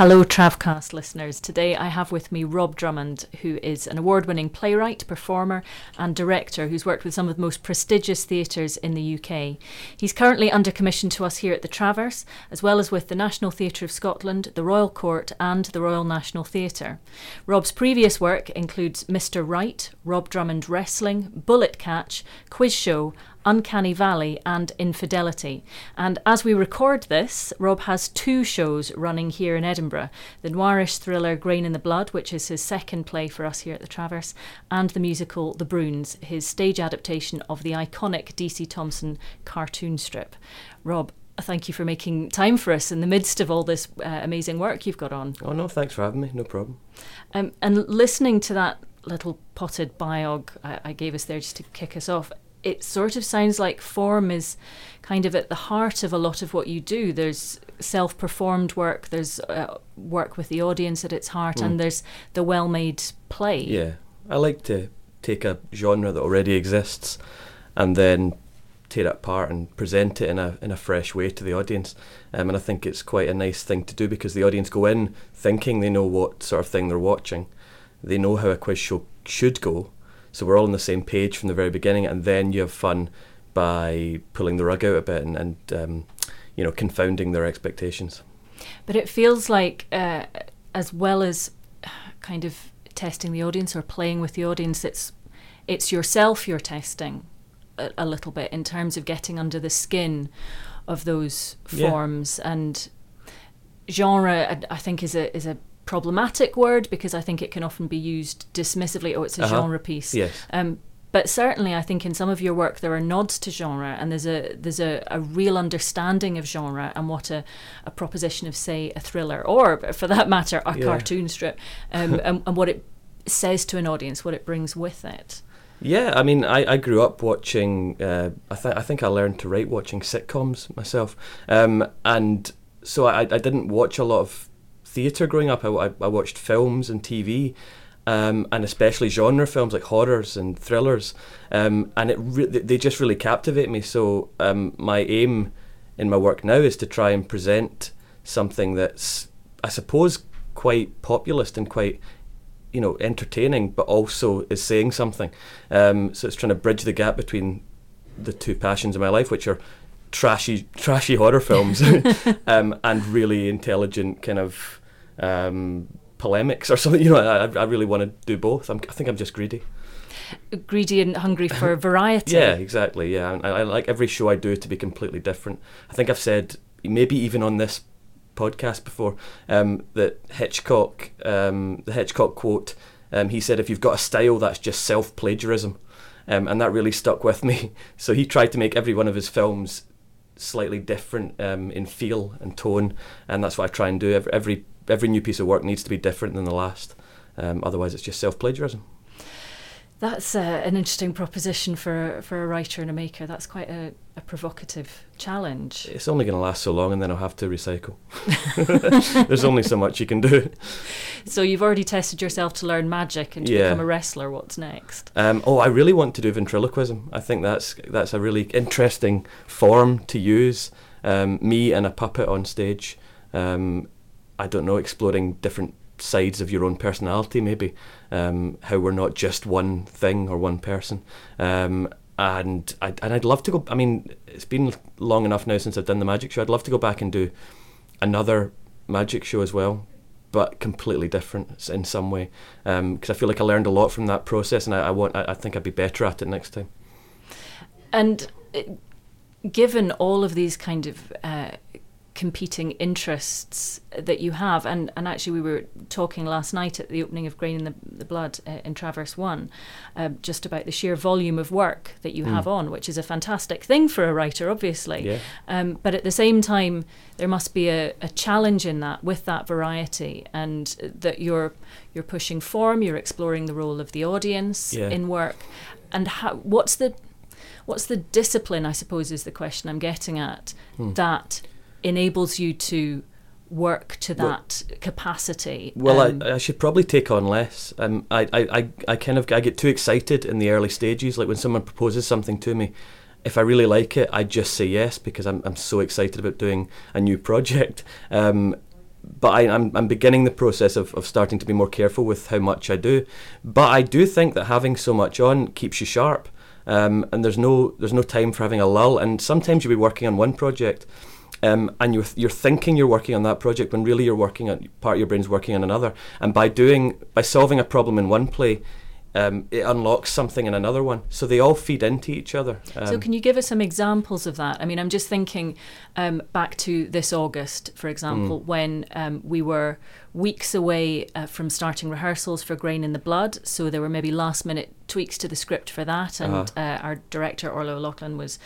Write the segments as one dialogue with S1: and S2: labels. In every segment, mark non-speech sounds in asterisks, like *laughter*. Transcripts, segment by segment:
S1: Hello, Travcast listeners. Today I have with me Rob Drummond, who is an award winning playwright, performer, and director who's worked with some of the most prestigious theatres in the UK. He's currently under commission to us here at the Traverse, as well as with the National Theatre of Scotland, the Royal Court, and the Royal National Theatre. Rob's previous work includes Mr. Right, Rob Drummond Wrestling, Bullet Catch, Quiz Show, Uncanny Valley, and Infidelity. And as we record this, Rob has two shows running here in Edinburgh the noirish thriller Grain in the Blood, which is his second play for us here at the Traverse, and the musical The Broons, his stage adaptation of the iconic DC Thomson cartoon strip. Rob, thank you for making time for us in the midst of all this uh, amazing work you've got on.
S2: Oh, no, thanks for having me. No problem.
S1: Um, and listening to that little potted biog I, I gave us there just to kick us off, it sort of sounds like form is kind of at the heart of a lot of what you do. There's self performed work, there's uh, work with the audience at its heart, mm. and there's the well made play.
S2: Yeah, I like to take a genre that already exists and then tear it apart and present it in a in a fresh way to the audience. Um, and I think it's quite a nice thing to do because the audience go in thinking they know what sort of thing they're watching. They know how a quiz show should go, so we're all on the same page from the very beginning, and then you have fun by pulling the rug out a bit and, and um, you know confounding their expectations.
S1: But it feels like, uh, as well as kind of testing the audience or playing with the audience, it's it's yourself you're testing a, a little bit in terms of getting under the skin of those forms yeah. and genre. I think is a is a problematic word because I think it can often be used dismissively. Oh, it's a uh-huh. genre piece.
S2: Yes.
S1: Um, but certainly, I think in some of your work there are nods to genre, and there's a there's a, a real understanding of genre and what a, a proposition of, say, a thriller or, for that matter, a yeah. cartoon strip, um, *laughs* and, and what it says to an audience, what it brings with it.
S2: Yeah, I mean, I, I grew up watching. Uh, I think I think I learned to write watching sitcoms myself, um, and so I, I didn't watch a lot of theatre growing up. I, I, watched films and TV, um, and especially genre films like horrors and thrillers, um, and it re- they just really captivate me. So um, my aim in my work now is to try and present something that's, I suppose, quite populist and quite you know entertaining, but also is saying something. Um, so it's trying to bridge the gap between the two passions of my life, which are trashy, trashy horror films, *laughs* *laughs* um, and really intelligent kind of um, polemics or something. You know, I, I really want to do both. I'm, I think I'm just greedy.
S1: Greedy and hungry for *laughs* variety.
S2: yeah, exactly. Yeah, I, I like every show I do to be completely different. I think I've said maybe even on this podcast before um, that Hitchcock, um, the Hitchcock quote, um, he said, "If you've got a style, that's just self plagiarism," um, and that really stuck with me. So he tried to make every one of his films slightly different um, in feel and tone, and that's what I try and do. Every, every new piece of work needs to be different than the last. Um, otherwise, it's just self plagiarism.
S1: That's uh, an interesting proposition for for a writer and a maker. That's quite a, a provocative challenge.
S2: It's only going to last so long, and then I'll have to recycle. *laughs* There's only so much you can do.
S1: So you've already tested yourself to learn magic and to yeah. become a wrestler. What's next?
S2: Um, oh, I really want to do ventriloquism. I think that's that's a really interesting form to use. Um, me and a puppet on stage. Um, I don't know, exploring different sides of your own personality, maybe um, how we're not just one thing or one person. Um, and I and I'd love to go. I mean, it's been long enough now since I've done the magic show. I'd love to go back and do another magic show as well, but completely different in some way. Because um, I feel like I learned a lot from that process, and I, I want. I, I think I'd be better at it next time.
S1: And uh, given all of these kind of uh, competing interests that you have. And, and actually, we were talking last night at the opening of Grain in the, the Blood uh, in Traverse One uh, just about the sheer volume of work that you mm. have on, which is a fantastic thing for a writer, obviously.
S2: Yeah.
S1: Um, but at the same time, there must be a, a challenge in that with that variety and that you're you're pushing form, you're exploring the role of the audience
S2: yeah.
S1: in work. And how, what's the what's the discipline? I suppose is the question I'm getting at. Hmm. That enables you to work to that well, capacity.
S2: Well, um, I, I should probably take on less. Um, I, I, I kind of I get too excited in the early stages. Like when someone proposes something to me, if I really like it, I just say yes because I'm I'm so excited about doing a new project. Um, but I, am I'm, I'm beginning the process of, of starting to be more careful with how much I do. But I do think that having so much on keeps you sharp, um, and there's no there's no time for having a lull. And sometimes you'll be working on one project, um, and you're you're thinking you're working on that project when really you're working on part of your brain's working on another. And by doing by solving a problem in one play, um, it unlocks something in another one. So they all feed into each other.
S1: Um, so, can you give us some examples of that? I mean, I'm just thinking um, back to this August, for example, mm. when um, we were weeks away uh, from starting rehearsals for Grain in the Blood. So, there were maybe last minute tweaks to the script for that. And uh-huh. uh, our director, Orla O'Loughlin, was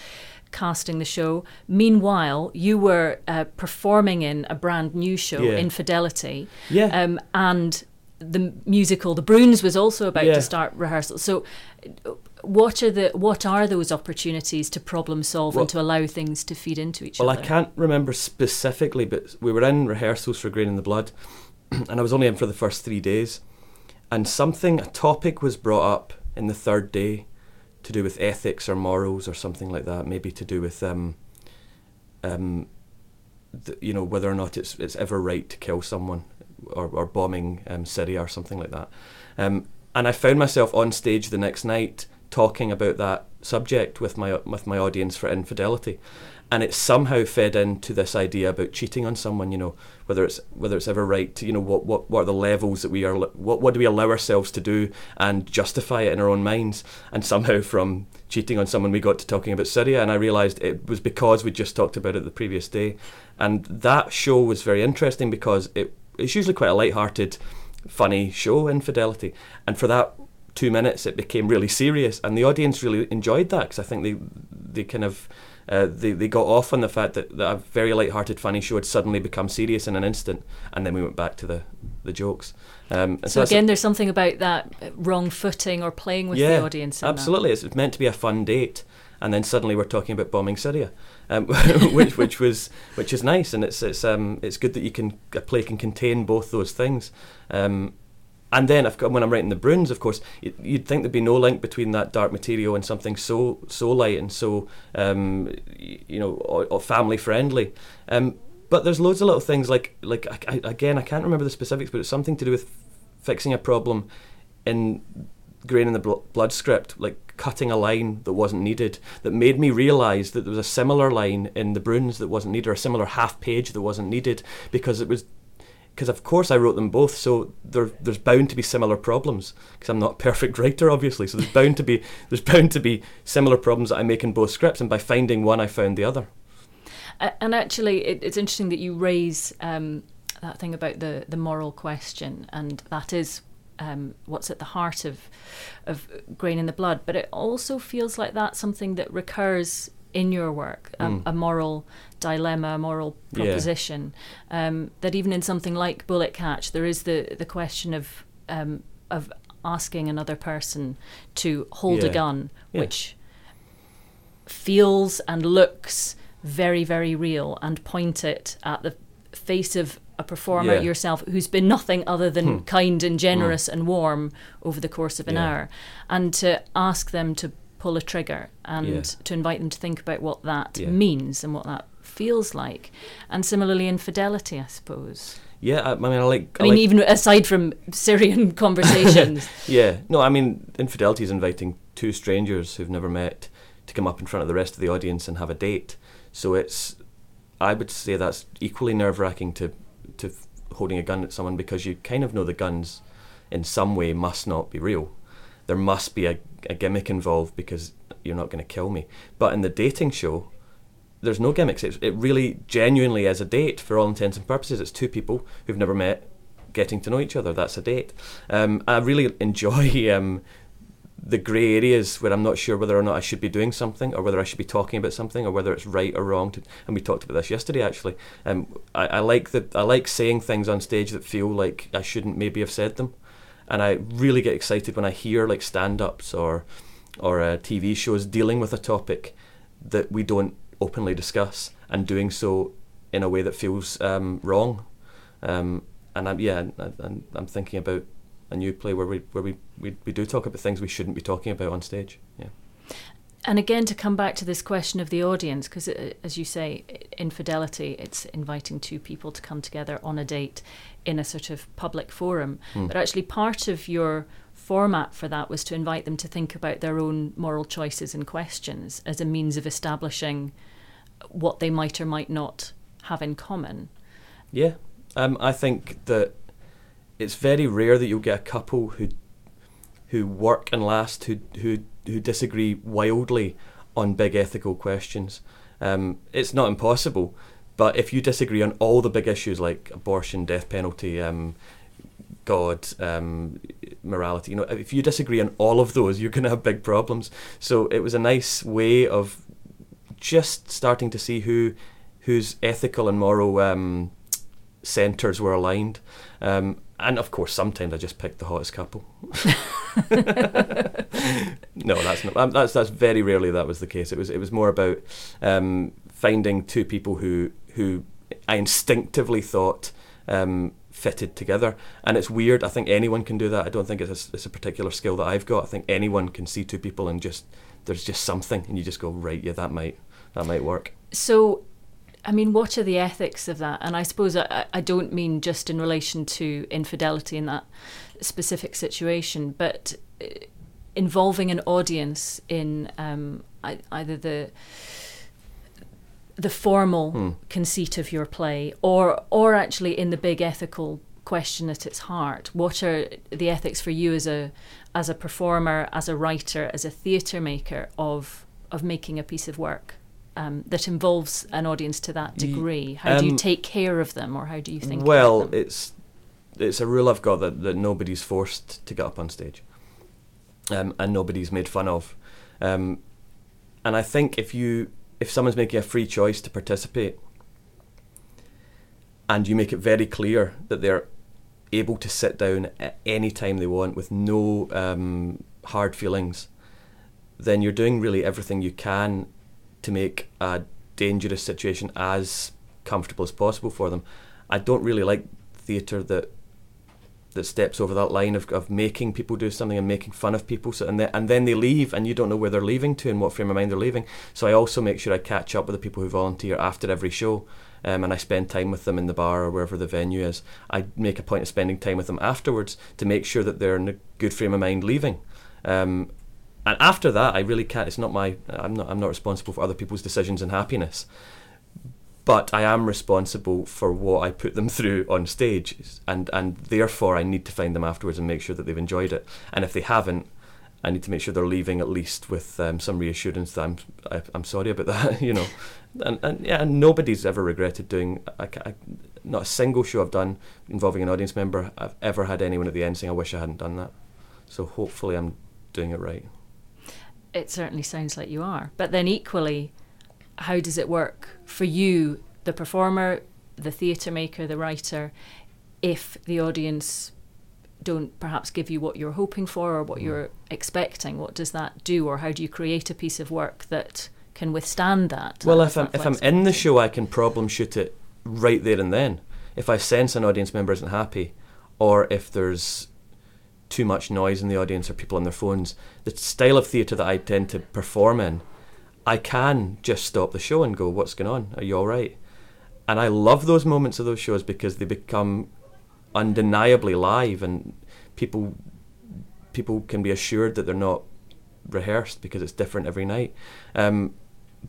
S1: casting the show. Meanwhile, you were uh, performing in a brand new show, yeah. Infidelity.
S2: Yeah. Um,
S1: and the musical The Broons was also about yeah. to start rehearsal. So what are the what are those opportunities to problem solve well, and to allow things to feed into each
S2: well,
S1: other?
S2: Well, I can't remember specifically, but we were in rehearsals for Grain in the Blood, *clears throat* and I was only in for the first three days, and something a topic was brought up in the third day, to do with ethics or morals or something like that. Maybe to do with um, um, you know whether or not it's it's ever right to kill someone or, or bombing um, Syria or something like that. Um, and I found myself on stage the next night talking about that subject with my with my audience for infidelity, and it somehow fed into this idea about cheating on someone. You know, whether it's whether it's ever right to you know what what, what are the levels that we are what what do we allow ourselves to do and justify it in our own minds, and somehow from cheating on someone we got to talking about Syria, and I realised it was because we just talked about it the previous day, and that show was very interesting because it it's usually quite a light-hearted, funny show, Infidelity, and for that two minutes it became really serious, and the audience really enjoyed that because I think they they kind of uh, they, they got off on the fact that, that a very light-hearted, funny show had suddenly become serious in an instant, and then we went back to the the jokes.
S1: Um, so, so again, there's something about that wrong footing or playing with
S2: yeah,
S1: the audience.
S2: absolutely,
S1: that.
S2: it's meant to be a fun date, and then suddenly we're talking about bombing Syria, um, *laughs* which *laughs* which was which is nice, and it's it's um it's good that you can a play can contain both those things. Um, and then when I'm writing the Broons, of course, you'd think there'd be no link between that dark material and something so so light and so um, you know or, or family friendly. Um, but there's loads of little things like like I, again I can't remember the specifics, but it's something to do with fixing a problem in grain in the blood script, like cutting a line that wasn't needed that made me realise that there was a similar line in the Broons that wasn't needed or a similar half page that wasn't needed because it was because of course I wrote them both so there, there's bound to be similar problems because I'm not a perfect writer obviously so there's *laughs* bound to be there's bound to be similar problems that I make in both scripts and by finding one I found the other
S1: and actually it, it's interesting that you raise um, that thing about the the moral question and that is um, what's at the heart of of grain in the blood. But it also feels like that's something that recurs in your work, mm. a, a, moral dilemma, a moral proposition. Yeah. Um, that even in something like Bullet Catch, there is the the question of um, of asking another person to hold yeah. a gun, yeah. which feels and looks very very real, and point it at the face of a performer yourself who's been nothing other than hmm. kind and generous hmm. and warm over the course of an hour, and to ask them to pull a trigger and yeah. to invite them to think about what that means and what that feels like, and similarly infidelity, I suppose.
S2: Yeah, I, I mean, I like.
S1: I, I mean, like, even aside from Syrian *laughs* conversations. *laughs*
S2: yeah, no, I mean, infidelity is inviting two strangers who've never met to come up in front of the rest of the audience and have a date. So it's, I would say that's equally nerve wracking to to holding a gun at someone because you kind of know the guns in some way must not be real. There must be a, a gimmick involved because you're not going to kill me. But in the dating show, there's no gimmicks. It, it really genuinely is a date for all intents and purposes. It's two people who've never met getting to know each other. That's a date. Um, I really enjoy um, the grey areas where I'm not sure whether or not I should be doing something or whether I should be talking about something or whether it's right or wrong. To, and we talked about this yesterday actually. Um, I, I like the I like saying things on stage that feel like I shouldn't maybe have said them, and I really get excited when I hear like stand-ups or or uh, TV shows dealing with a topic that we don't openly discuss and doing so in a way that feels um, wrong. Um, and I'm, yeah, I'm, I'm thinking about a new play where we where we, we, we do talk about things we shouldn't be talking about on stage. Yeah.
S1: And again, to come back to this question of the audience, because uh, as you say, infidelity, it's inviting two people to come together on a date in a sort of public forum. Mm. But actually, part of your format for that was to invite them to think about their own moral choices and questions as a means of establishing what they might or might not have in common.
S2: Yeah, um, I think that it's very rare that you'll get a couple who who work and last who who who disagree wildly on big ethical questions. Um, it's not impossible, but if you disagree on all the big issues like abortion, death penalty, um, God, um, morality, you know, if you disagree on all of those, you're going to have big problems. So it was a nice way of just starting to see who whose ethical and moral um, centres were aligned. Um, and of course, sometimes I just picked the hottest couple. *laughs* no, that's not. Um, that's that's very rarely that was the case. It was it was more about um, finding two people who who I instinctively thought um, fitted together. And it's weird. I think anyone can do that. I don't think it's a, it's a particular skill that I've got. I think anyone can see two people and just there's just something, and you just go right. Yeah, that might that might work.
S1: So I mean, what are the ethics of that? And I suppose I, I don't mean just in relation to infidelity in that specific situation, but uh, involving an audience in um, either the the formal hmm. conceit of your play or or actually in the big ethical question at its heart what are the ethics for you as a as a performer as a writer as a theatre maker of of making a piece of work um, that involves an audience to that degree? How um, do you um, take care of them, or how do you think?
S2: Well, it's it's a rule I've got that, that nobody's forced to get up on stage, um, and nobody's made fun of, um, and I think if you if someone's making a free choice to participate, and you make it very clear that they're able to sit down at any time they want with no um, hard feelings, then you're doing really everything you can to make a dangerous situation as comfortable as possible for them. I don't really like theatre that that steps over that line of, of making people do something and making fun of people so, and, then, and then they leave and you don't know where they're leaving to and what frame of mind they're leaving. So I also make sure I catch up with the people who volunteer after every show um, and I spend time with them in the bar or wherever the venue is. I make a point of spending time with them afterwards to make sure that they're in a good frame of mind leaving. Um, and after that, I really can't. It's not my. I'm not. I'm not responsible for other people's decisions and happiness. But I am responsible for what I put them *laughs* through on stage, and and therefore I need to find them afterwards and make sure that they've enjoyed it. And if they haven't, I need to make sure they're leaving at least with um, some reassurance that I'm I, am i am sorry about that, *laughs* you know. And and yeah, and nobody's ever regretted doing. I, I, not a single show I've done involving an audience member, I've ever had anyone at the end saying, "I wish I hadn't done that." So hopefully, I'm doing it right
S1: it certainly sounds like you are. But then equally, how does it work for you, the performer, the theatre maker, the writer, if the audience don't perhaps give you what you're hoping for or what mm. you're expecting? What does that do, or how do you create a piece of work that can withstand that?
S2: Well, if I'm if I'm in the show, I can problem shoot it right there and then. If I sense an audience member isn't happy, or if there's too much noise in the audience or people on their phones, the style of theatre that I tend to perform in, I can just stop the show and go, What's going on? Are you all right? And I love those moments of those shows because they become undeniably live and people people can be assured that they're not rehearsed because it's different every night. Um,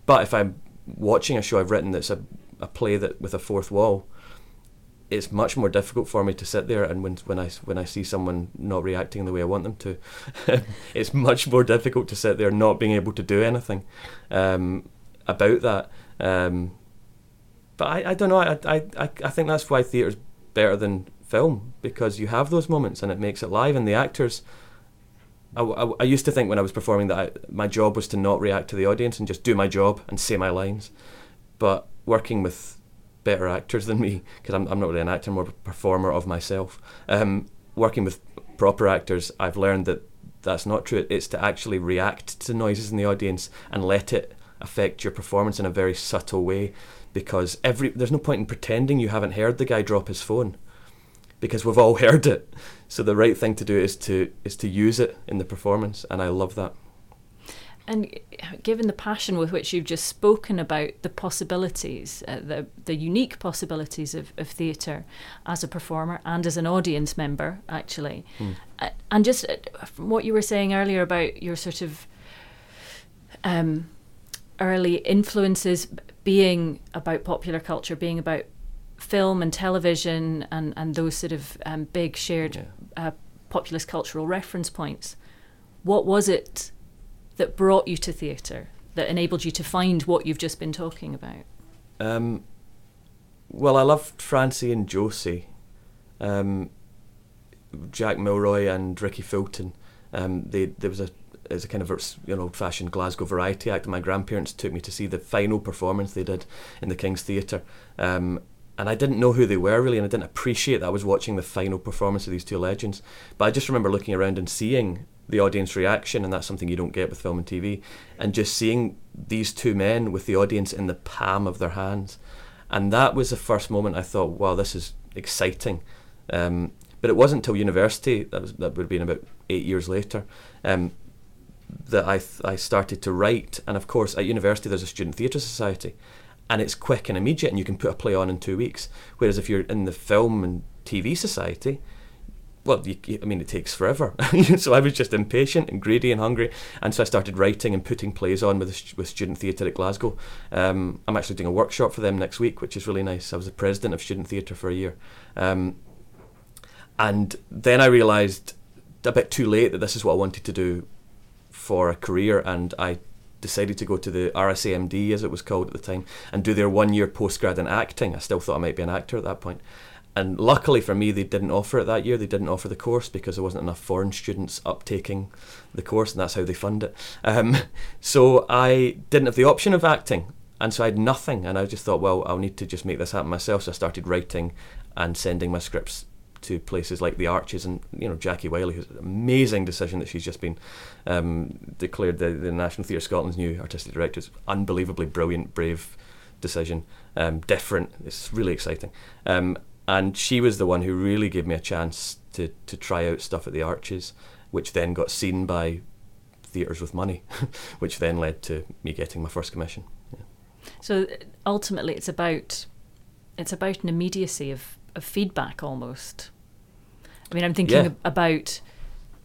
S2: but if I'm watching a show I've written that's a, a play that with a fourth wall, it's much more difficult for me to sit there and when when I when I see someone not reacting the way I want them to, *laughs* it's much more difficult to sit there not being able to do anything um, about that. Um, but I, I don't know. I, I I think that's why theatre's better than film because you have those moments and it makes it live and the actors. I, I, I used to think when I was performing that I, my job was to not react to the audience and just do my job and say my lines, but working with better actors than me because I'm, I'm not really an actor, I'm more a performer of myself. Um, working with proper actors, I've learned that that's not true. It's to actually react to noises in the audience and let it affect your performance in a very subtle way because every there's no point in pretending you haven't heard the guy drop his phone because we've all *laughs* heard it. So the right thing to do is to is to use it in the performance and I love that.
S1: And given the passion with which you've just spoken about the possibilities, uh, the the unique possibilities of, of theatre as a performer and as an audience member, actually, mm. uh, and just uh, from what you were saying earlier about your sort of um, early influences being about popular culture, being about film and television and, and those sort of um, big shared yeah. uh, populist cultural reference points. What was it that brought you to theatre, that enabled you to find what you've just been talking about? Um,
S2: well, I loved Francie and Josie, um, Jack Milroy and Rikki Fulton. Um, they, there was a as a kind of you know old-fashioned Glasgow variety act. My grandparents took me to see the final performance they did in the King's Theatre, um, and I didn't know who they were really, and I didn't appreciate that I was watching the final performance of these two legends. But I just remember looking around and seeing the audience reaction, and that's something you don't get with film and TV, and just seeing these two men with the audience in the palm of their hands, and that was the first moment I thought, wow, this is exciting. Um, but it wasn't until university that was that would have been about eight years later. Um, that I th- I started to write, and of course at university there's a student theatre society, and it's quick and immediate, and you can put a play on in two weeks. Whereas if you're in the film and TV society, well, you, I mean, it takes forever. *laughs* so I was just impatient and greedy and hungry, and so I started writing and putting plays on with with Student Theatre at Glasgow. Um, I'm actually doing a workshop for them next week, which is really nice. I was the president of Student Theatre for a year, um, and then I realised a bit too late that this is what I wanted to do for a career, and I decided to go to the RSAMD, as it was called at the time, and do their one year postgrad in acting. I still thought I might be an actor at that point. And luckily for me, they didn't offer it that year. They didn't offer the course because there wasn't enough foreign students uptaking the course, and that's how they fund it. Um, *laughs* so I didn't have the option of acting, and so I had nothing. And I just thought, well, I'll need to just make this happen myself. So I started writing and sending my scripts to places like the Arches and you know Jackie Wylie, who's an amazing decision that she's just been um, declared the, the National Theatre Scotland's new artistic director. It's unbelievably brilliant, brave decision. Um, different. It's really exciting. Um, and she was the one who really gave me a chance to to try out stuff at the Arches, which then got seen by theatres with money, *laughs* which then led to me getting my first commission. Yeah.
S1: So uh, ultimately, it's about it's about an immediacy of, of feedback almost. I mean, I'm thinking yeah. about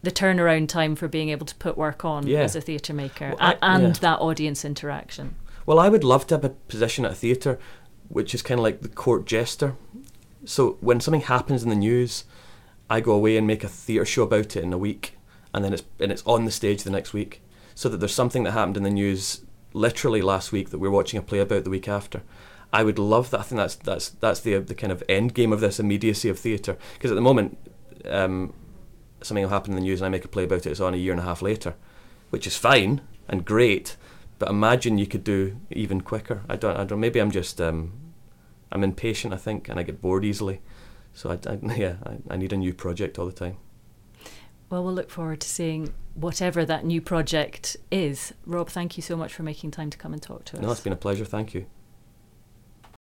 S1: the turnaround time for being able to put work on yeah. as a theatre maker well, I, and that audience interaction.
S2: Well, I would love to have a position at a theatre which is kind of like the court jester. So when something happens in the news, I go away and make a theatre show about it in a week, and then it's and it's on the stage the next week. So that there's something that happened in the news literally last week that we're watching a play about the week after. I would love that. I think that's that's that's the the kind of end game of this immediacy of theatre. Because at the moment, um, something will happen in the news and I make a play about it. It's on a year and a half later, which is fine and great. But imagine you could do even quicker. I don't. I don't. Maybe I'm just. Um, I'm impatient. I think, and I get bored easily. So I, I *laughs* yeah, I, I need a new project all the time.
S1: Well, we'll look forward to seeing whatever that new project is. Rob, thank you so much for making time to come and talk to us.
S2: No, it's been a pleasure. Thank you.